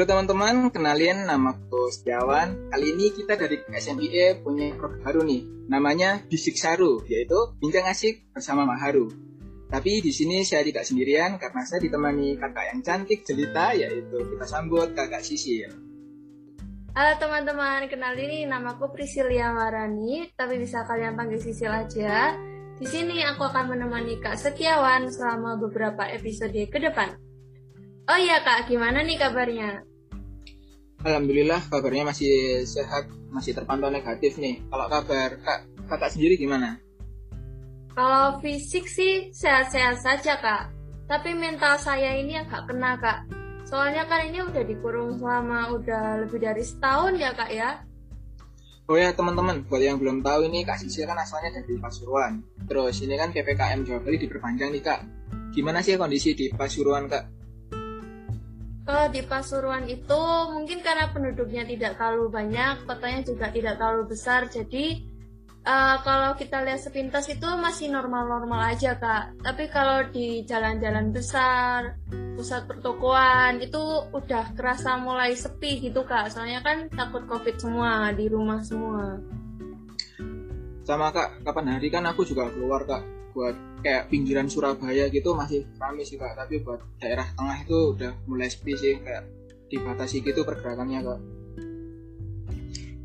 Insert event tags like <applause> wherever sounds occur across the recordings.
Halo teman-teman, kenalin nama aku Setiawan. Kali ini kita dari SMIE punya program baru nih, namanya Bisik Saru, yaitu bincang asik bersama Maharu. Tapi di sini saya tidak sendirian karena saya ditemani kakak yang cantik jelita, yaitu kita sambut kakak Sisi. Halo teman-teman, kenalin ini namaku Priscilia Marani, tapi bisa kalian panggil Sisil aja. Di sini aku akan menemani Kak Setiawan selama beberapa episode ke depan. Oh iya kak, gimana nih kabarnya? Alhamdulillah kabarnya masih sehat, masih terpantau negatif nih. Kalau kabar kak, kakak sendiri gimana? Kalau fisik sih sehat-sehat saja kak, tapi mental saya ini agak kena kak. Soalnya kan ini udah dikurung selama udah lebih dari setahun ya kak ya. Oh ya teman-teman, buat yang belum tahu ini Kak Sisil kan asalnya dari Pasuruan. Terus ini kan PPKM Jawa Bali diperpanjang nih Kak. Gimana sih kondisi di Pasuruan Kak? Kalau di Pasuruan itu mungkin karena penduduknya tidak terlalu banyak, kotanya juga tidak terlalu besar, jadi uh, kalau kita lihat sepintas itu masih normal-normal aja kak. Tapi kalau di jalan-jalan besar, pusat pertokoan itu udah kerasa mulai sepi gitu kak. Soalnya kan takut covid semua di rumah semua. Sama kak, kapan hari? Kan aku juga keluar kak buat kayak pinggiran Surabaya gitu masih ramai sih kak. Tapi buat daerah tengah itu udah mulai sepi sih kayak dibatasi gitu pergerakannya kak.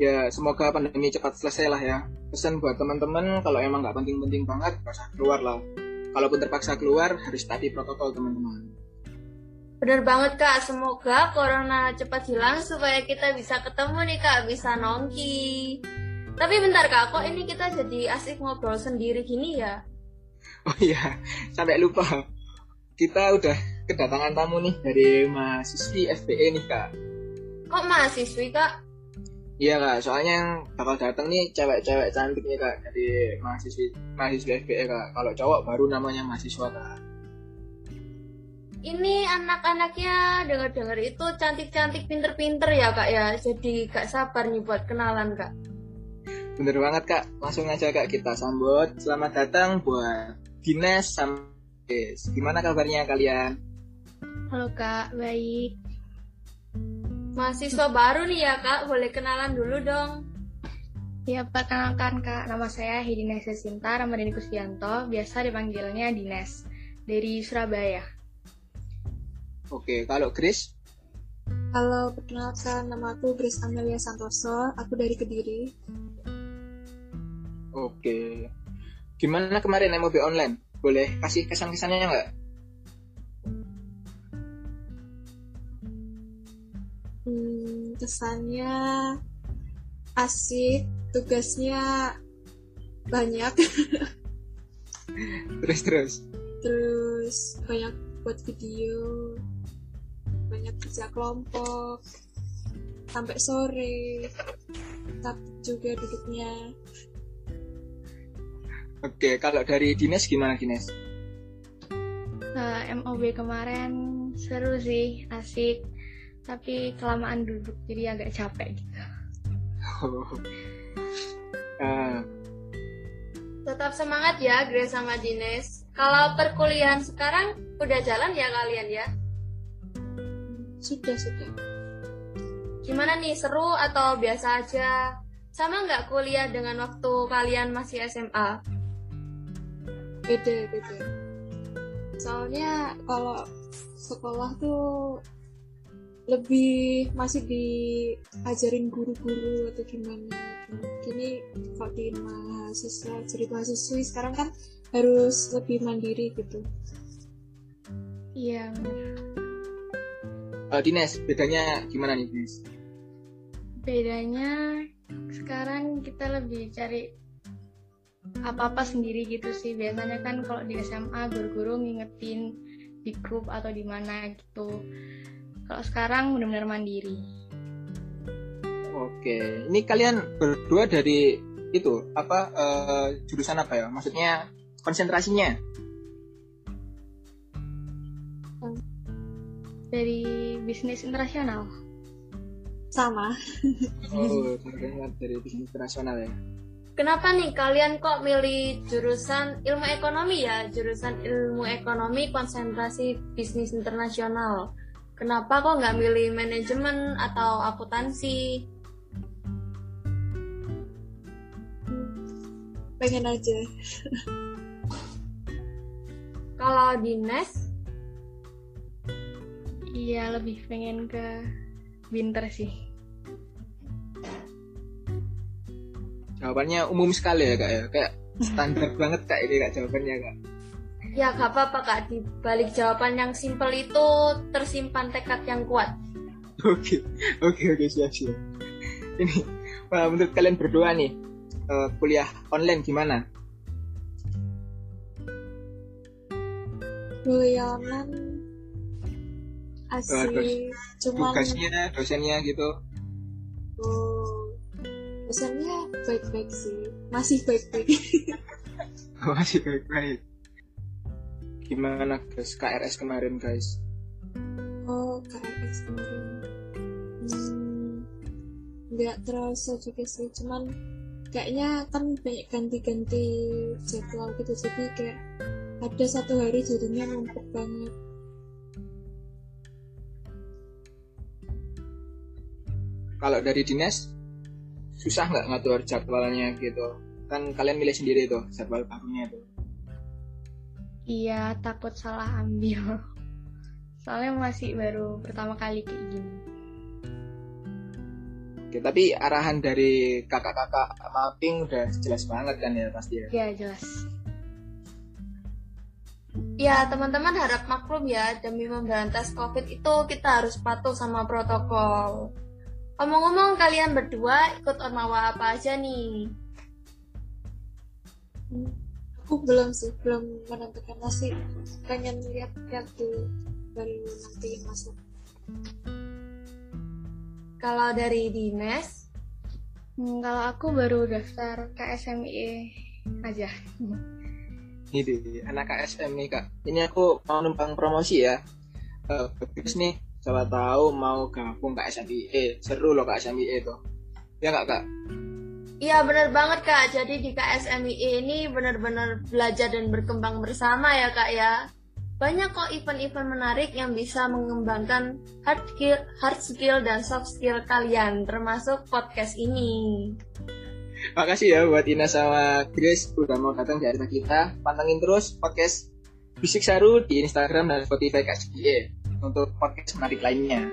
Ya semoga pandemi cepat selesai lah ya. Pesan buat teman-teman kalau emang nggak penting-penting banget gak usah keluar lah. Kalaupun terpaksa keluar harus tadi protokol teman-teman. Bener banget kak, semoga corona cepat hilang supaya kita bisa ketemu nih kak, bisa nongki. Tapi bentar kak, kok ini kita jadi asik ngobrol sendiri gini ya? Oh iya, sampai lupa. Kita udah kedatangan tamu nih dari mahasiswi FPE nih kak. Kok mahasiswi kak? Iya kak, soalnya yang bakal datang nih cewek-cewek cantik nih kak dari mahasiswi mahasiswi FPE kak. Kalau cowok baru namanya mahasiswa kak. Ini anak-anaknya dengar-dengar itu cantik-cantik, pinter-pinter ya kak ya. Jadi gak sabar nih buat kenalan kak. Bener banget kak, langsung aja kak kita sambut. Selamat datang buat Dines sama Yes. Gimana kabarnya kalian? Halo kak, baik. Mahasiswa baru nih ya kak, boleh kenalan dulu dong. Ya, perkenalkan kak, nama saya Hidines Sinta Ramadhani Kusdianto, biasa dipanggilnya Dines, dari Surabaya. Oke, kalau Chris? Halo, perkenalkan nama aku Grace Amelia Santoso, aku dari Kediri. Oke. Gimana kemarin MOB online? Boleh kasih kesan-kesannya nggak? Hmm, kesannya asik, tugasnya banyak. <laughs> terus terus. Terus banyak buat video, banyak kerja kelompok, sampai sore, tapi juga duduknya Oke, kalau dari Dines gimana Dines? Uh, MOB kemarin seru sih, asik. Tapi kelamaan duduk jadi agak capek gitu. Oh. Uh. Tetap semangat ya Grace sama Dines. Kalau perkuliahan sekarang udah jalan ya kalian ya? Sudah, sudah. Gimana nih, seru atau biasa aja? Sama nggak kuliah dengan waktu kalian masih SMA? Beda beda. Soalnya kalau sekolah tuh lebih masih diajarin guru-guru atau gimana. Kini kalau di mahasiswa jadi mahasiswi. Sekarang kan harus lebih mandiri gitu. Iya uh, Dines bedanya gimana nih Dines? Bedanya sekarang kita lebih cari apa-apa sendiri gitu sih. Biasanya kan kalau di SMA guru-guru ngingetin di grup atau di mana gitu. Kalau sekarang benar-benar mandiri. Oke. Ini kalian berdua dari itu apa uh, jurusan apa ya? Maksudnya konsentrasinya? Dari bisnis internasional. Sama. Oh dari bisnis internasional ya Kenapa nih kalian kok milih jurusan ilmu ekonomi ya? Jurusan ilmu ekonomi konsentrasi bisnis internasional. kenapa kok nggak milih manajemen atau akuntansi? Pengen aja. Kalau di NES, Iya, lebih pengen ke Binter sih. Jawabannya umum sekali ya kak ya, kayak standar <laughs> banget kak ini kak jawabannya kak. ya gak apa-apa kak, di balik jawaban yang simpel itu tersimpan tekad yang kuat. Oke, oke, oke, siap, siap. Ini, wah, menurut kalian berdua nih, eh, kuliah online gimana? Kuliah online asik. Cuman Tugasnya, dosennya gitu. Dosennya baik-baik sih. Masih baik-baik. <laughs> Masih baik-baik. Gimana guys, KRS kemarin guys? Oh, KRS kemarin. Hmm, nggak terasa juga sih, cuman kayaknya kan banyak ganti-ganti jadwal gitu, jadi kayak ada satu hari jadinya numpuk banget. Kalau dari dinas, susah nggak ngatur jadwalnya gitu? Kan kalian milih sendiri tuh jadwal barunya tuh. Iya, takut salah ambil. <laughs> Soalnya masih baru pertama kali kayak gini. Oke, tapi arahan dari kakak-kakak mapping udah jelas banget kan ya pasti ya. Iya, jelas. Ya teman-teman harap maklum ya, demi memberantas COVID itu kita harus patuh sama protokol. Ngomong-ngomong kalian berdua ikut ormawa apa aja nih? Hmm, Aku belum sih, belum menentukan masih pengen lihat-lihat dulu baru nanti masuk. Kalau dari Dines, Hmm, kalau aku baru daftar KSMIE aja. Ini anak KSM nih kak. Ini aku mau numpang promosi ya. Eh, Bagus nih, siapa tahu mau gabung ke SMIE. Seru loh ke SMIE tuh. Ya nggak kak? Iya bener banget kak, jadi di KSMIE ini benar-benar belajar dan berkembang bersama ya kak ya. Banyak kok event-event menarik yang bisa mengembangkan hard skill, hard skill dan soft skill kalian, termasuk podcast ini. Makasih ya buat Ina sama Grace udah mau datang di acara kita. Pantengin terus podcast Bisik Saru di Instagram dan Spotify KSBE untuk podcast menarik lainnya.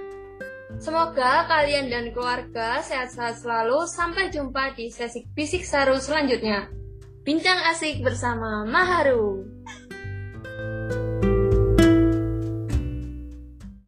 Semoga kalian dan keluarga sehat-sehat selalu. Sampai jumpa di sesi Bisik Saru selanjutnya. Bincang asik bersama Maharu.